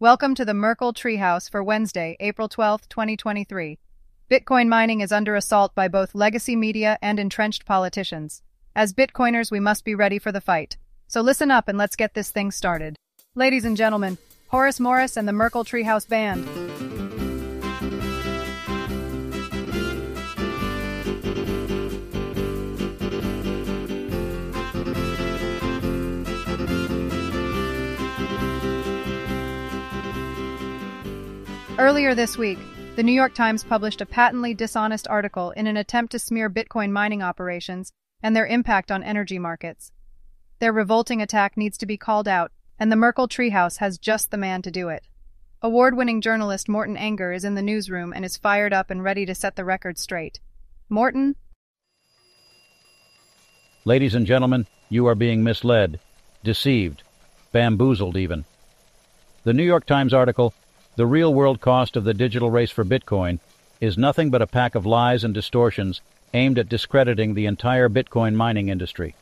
Welcome to the Merkle Treehouse for Wednesday, April 12, 2023. Bitcoin mining is under assault by both legacy media and entrenched politicians. As Bitcoiners, we must be ready for the fight. So listen up and let's get this thing started. Ladies and gentlemen, Horace Morris and the Merkle Treehouse Band. Earlier this week, the New York Times published a patently dishonest article in an attempt to smear Bitcoin mining operations and their impact on energy markets. Their revolting attack needs to be called out, and the Merkle Treehouse has just the man to do it. Award winning journalist Morton Anger is in the newsroom and is fired up and ready to set the record straight. Morton? Ladies and gentlemen, you are being misled, deceived, bamboozled even. The New York Times article, The Real World Cost of the Digital Race for Bitcoin, is nothing but a pack of lies and distortions aimed at discrediting the entire Bitcoin mining industry.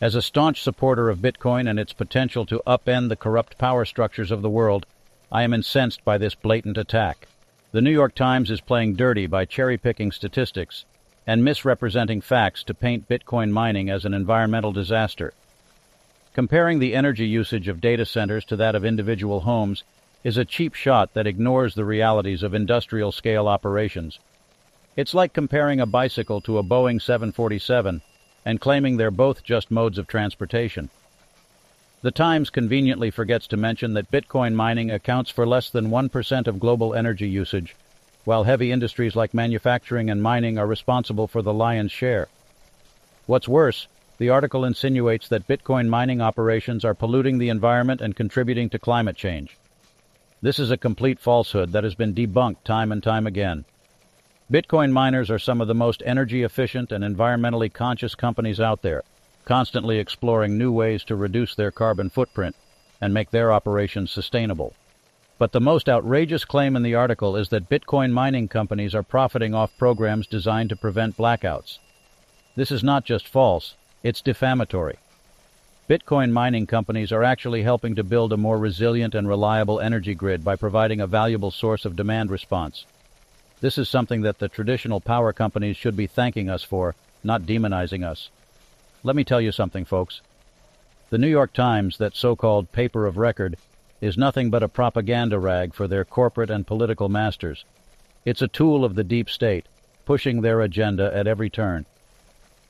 As a staunch supporter of Bitcoin and its potential to upend the corrupt power structures of the world, I am incensed by this blatant attack. The New York Times is playing dirty by cherry picking statistics and misrepresenting facts to paint Bitcoin mining as an environmental disaster. Comparing the energy usage of data centers to that of individual homes is a cheap shot that ignores the realities of industrial scale operations. It's like comparing a bicycle to a Boeing 747 and claiming they're both just modes of transportation. The Times conveniently forgets to mention that Bitcoin mining accounts for less than 1% of global energy usage, while heavy industries like manufacturing and mining are responsible for the lion's share. What's worse, the article insinuates that Bitcoin mining operations are polluting the environment and contributing to climate change. This is a complete falsehood that has been debunked time and time again. Bitcoin miners are some of the most energy efficient and environmentally conscious companies out there, constantly exploring new ways to reduce their carbon footprint and make their operations sustainable. But the most outrageous claim in the article is that Bitcoin mining companies are profiting off programs designed to prevent blackouts. This is not just false, it's defamatory. Bitcoin mining companies are actually helping to build a more resilient and reliable energy grid by providing a valuable source of demand response. This is something that the traditional power companies should be thanking us for, not demonizing us. Let me tell you something, folks. The New York Times, that so called paper of record, is nothing but a propaganda rag for their corporate and political masters. It's a tool of the deep state, pushing their agenda at every turn.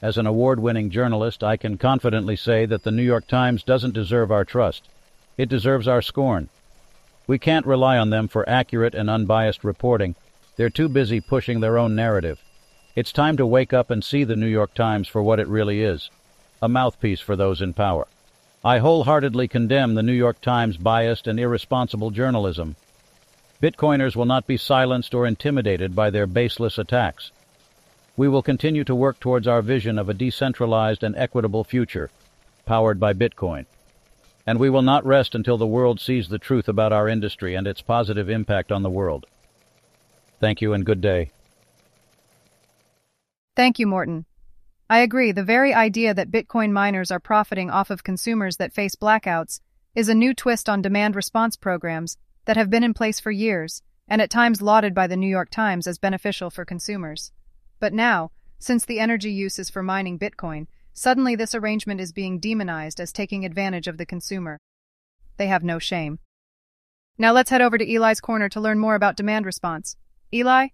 As an award winning journalist, I can confidently say that the New York Times doesn't deserve our trust. It deserves our scorn. We can't rely on them for accurate and unbiased reporting they're too busy pushing their own narrative. It's time to wake up and see the New York Times for what it really is a mouthpiece for those in power. I wholeheartedly condemn the New York Times' biased and irresponsible journalism. Bitcoiners will not be silenced or intimidated by their baseless attacks. We will continue to work towards our vision of a decentralized and equitable future, powered by Bitcoin. And we will not rest until the world sees the truth about our industry and its positive impact on the world. Thank you and good day. Thank you, Morton. I agree, the very idea that Bitcoin miners are profiting off of consumers that face blackouts is a new twist on demand response programs that have been in place for years and at times lauded by the New York Times as beneficial for consumers. But now, since the energy use is for mining Bitcoin, suddenly this arrangement is being demonized as taking advantage of the consumer. They have no shame. Now let's head over to Eli's Corner to learn more about demand response. Eli?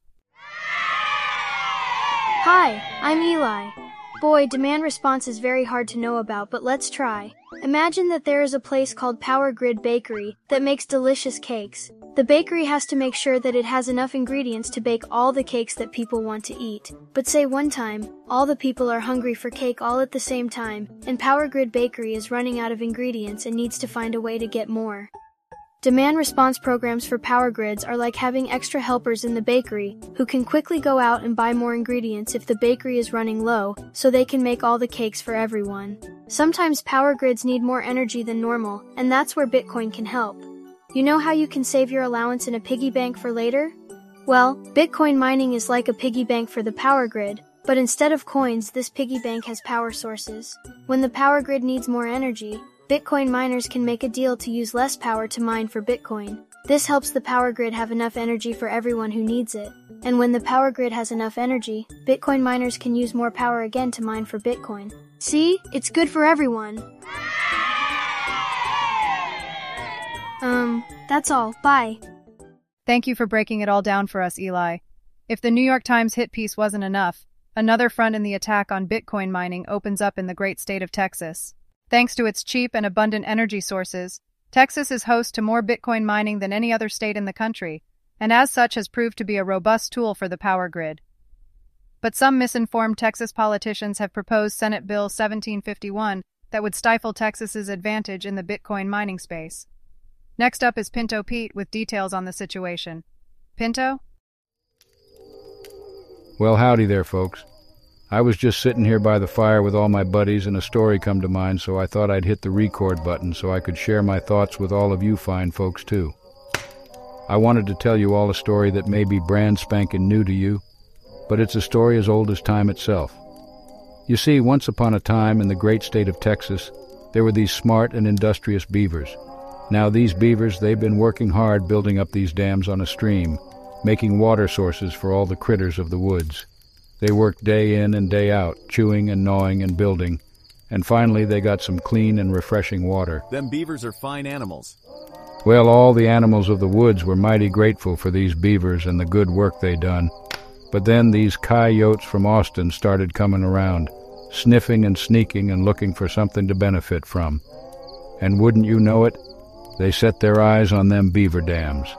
Hi, I'm Eli. Boy, demand response is very hard to know about, but let's try. Imagine that there is a place called Power Grid Bakery that makes delicious cakes. The bakery has to make sure that it has enough ingredients to bake all the cakes that people want to eat. But say one time, all the people are hungry for cake all at the same time, and Power Grid Bakery is running out of ingredients and needs to find a way to get more. Demand response programs for power grids are like having extra helpers in the bakery who can quickly go out and buy more ingredients if the bakery is running low so they can make all the cakes for everyone. Sometimes power grids need more energy than normal, and that's where Bitcoin can help. You know how you can save your allowance in a piggy bank for later? Well, Bitcoin mining is like a piggy bank for the power grid, but instead of coins, this piggy bank has power sources. When the power grid needs more energy, Bitcoin miners can make a deal to use less power to mine for Bitcoin. This helps the power grid have enough energy for everyone who needs it. And when the power grid has enough energy, Bitcoin miners can use more power again to mine for Bitcoin. See? It's good for everyone. Um, that's all. Bye. Thank you for breaking it all down for us, Eli. If the New York Times hit piece wasn't enough, another front in the attack on Bitcoin mining opens up in the great state of Texas. Thanks to its cheap and abundant energy sources, Texas is host to more Bitcoin mining than any other state in the country, and as such has proved to be a robust tool for the power grid. But some misinformed Texas politicians have proposed Senate Bill 1751 that would stifle Texas's advantage in the Bitcoin mining space. Next up is Pinto Pete with details on the situation. Pinto? Well, howdy there, folks. I was just sitting here by the fire with all my buddies and a story come to mind, so I thought I'd hit the record button so I could share my thoughts with all of you fine folks, too. I wanted to tell you all a story that may be brand spanking new to you, but it's a story as old as time itself. You see, once upon a time in the great state of Texas, there were these smart and industrious beavers. Now, these beavers, they've been working hard building up these dams on a stream, making water sources for all the critters of the woods. They worked day in and day out, chewing and gnawing and building, and finally they got some clean and refreshing water. Them beavers are fine animals. Well, all the animals of the woods were mighty grateful for these beavers and the good work they done. But then these coyotes from Austin started coming around, sniffing and sneaking and looking for something to benefit from. And wouldn't you know it, they set their eyes on them beaver dams.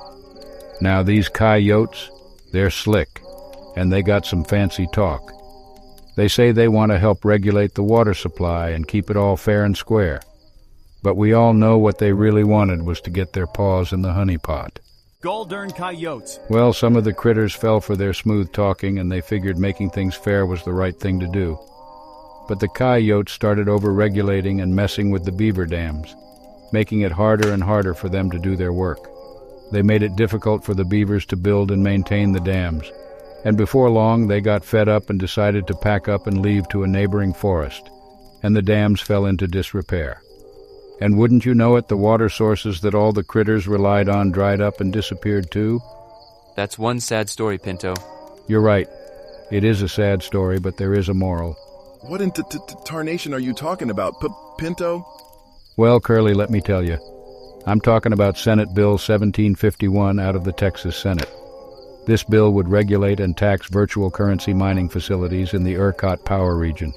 Now these coyotes, they're slick, and they got some fancy talk. They say they want to help regulate the water supply and keep it all fair and square. But we all know what they really wanted was to get their paws in the honey pot. Gall coyotes. Well, some of the critters fell for their smooth talking and they figured making things fair was the right thing to do. But the coyotes started over-regulating and messing with the beaver dams, making it harder and harder for them to do their work. They made it difficult for the beavers to build and maintain the dams, and before long they got fed up and decided to pack up and leave to a neighboring forest, and the dams fell into disrepair. And wouldn't you know it, the water sources that all the critters relied on dried up and disappeared too? That's one sad story, Pinto. You're right. It is a sad story, but there is a moral. What in t- t- tarnation are you talking about, P- Pinto? Well, Curly, let me tell you. I'm talking about Senate Bill 1751 out of the Texas Senate. This bill would regulate and tax virtual currency mining facilities in the ERCOT power region.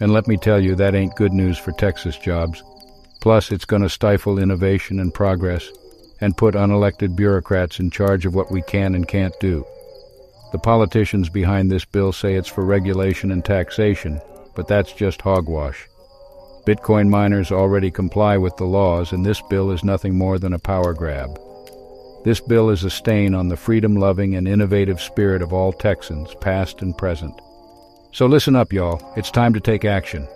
And let me tell you, that ain't good news for Texas jobs. Plus, it's going to stifle innovation and progress and put unelected bureaucrats in charge of what we can and can't do. The politicians behind this bill say it's for regulation and taxation, but that's just hogwash. Bitcoin miners already comply with the laws, and this bill is nothing more than a power grab. This bill is a stain on the freedom-loving and innovative spirit of all Texans, past and present. So listen up, y'all. It's time to take action.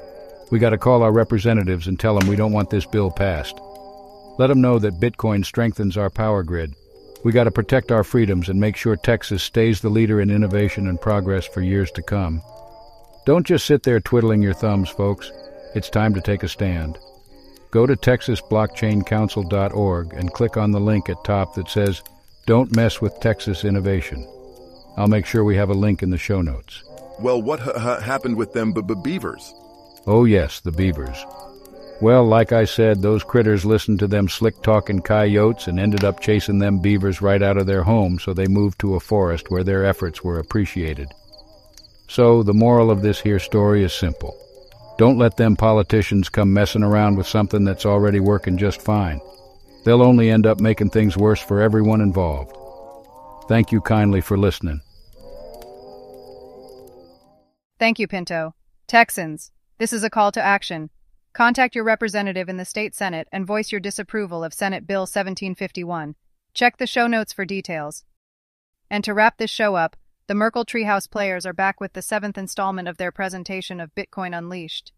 We got to call our representatives and tell them we don't want this bill passed. Let them know that Bitcoin strengthens our power grid. We got to protect our freedoms and make sure Texas stays the leader in innovation and progress for years to come. Don't just sit there twiddling your thumbs, folks. It's time to take a stand. Go to texasblockchaincouncil.org and click on the link at top that says, Don't Mess with Texas Innovation. I'll make sure we have a link in the show notes. Well, what ha- happened with them b- b- beavers? Oh, yes, the beavers. Well, like I said, those critters listened to them slick talking coyotes and ended up chasing them beavers right out of their home, so they moved to a forest where their efforts were appreciated. So, the moral of this here story is simple. Don't let them politicians come messing around with something that's already working just fine. They'll only end up making things worse for everyone involved. Thank you kindly for listening. Thank you, Pinto. Texans, this is a call to action. Contact your representative in the state Senate and voice your disapproval of Senate Bill 1751. Check the show notes for details. And to wrap this show up, the Merkle Treehouse players are back with the seventh installment of their presentation of Bitcoin Unleashed.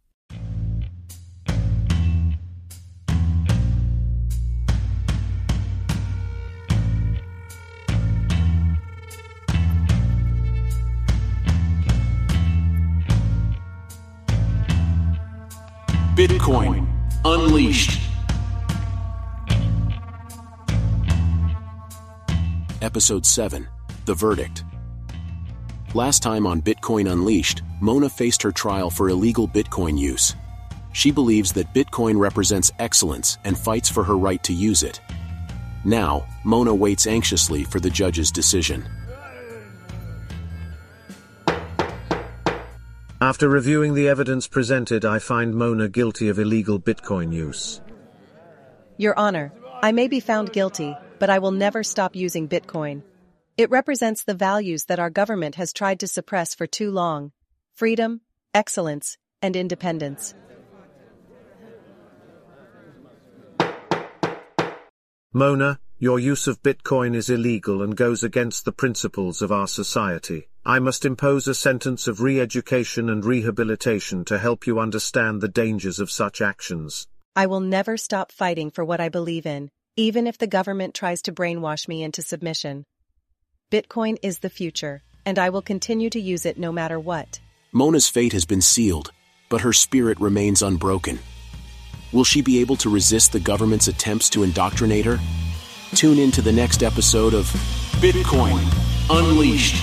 Bitcoin Unleashed. Episode 7 The Verdict. Last time on Bitcoin Unleashed, Mona faced her trial for illegal Bitcoin use. She believes that Bitcoin represents excellence and fights for her right to use it. Now, Mona waits anxiously for the judge's decision. After reviewing the evidence presented, I find Mona guilty of illegal Bitcoin use. Your Honor, I may be found guilty, but I will never stop using Bitcoin. It represents the values that our government has tried to suppress for too long freedom, excellence, and independence. Mona, your use of Bitcoin is illegal and goes against the principles of our society. I must impose a sentence of re education and rehabilitation to help you understand the dangers of such actions. I will never stop fighting for what I believe in, even if the government tries to brainwash me into submission. Bitcoin is the future, and I will continue to use it no matter what. Mona's fate has been sealed, but her spirit remains unbroken. Will she be able to resist the government's attempts to indoctrinate her? Tune in to the next episode of Bitcoin Unleashed.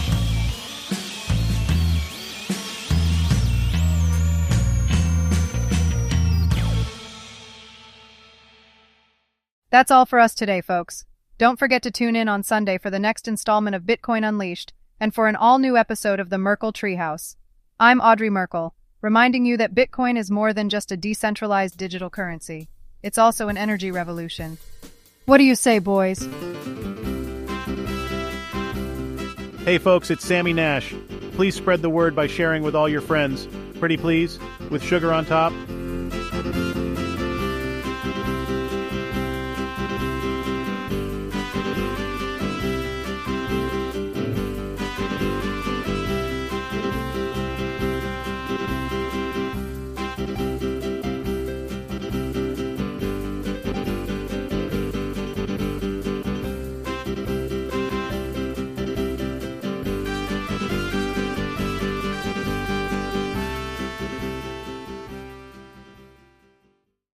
That's all for us today, folks. Don't forget to tune in on Sunday for the next installment of Bitcoin Unleashed and for an all new episode of the Merkle Treehouse. I'm Audrey Merkle, reminding you that Bitcoin is more than just a decentralized digital currency, it's also an energy revolution. What do you say, boys? Hey folks, it's Sammy Nash. Please spread the word by sharing with all your friends. Pretty please, with sugar on top.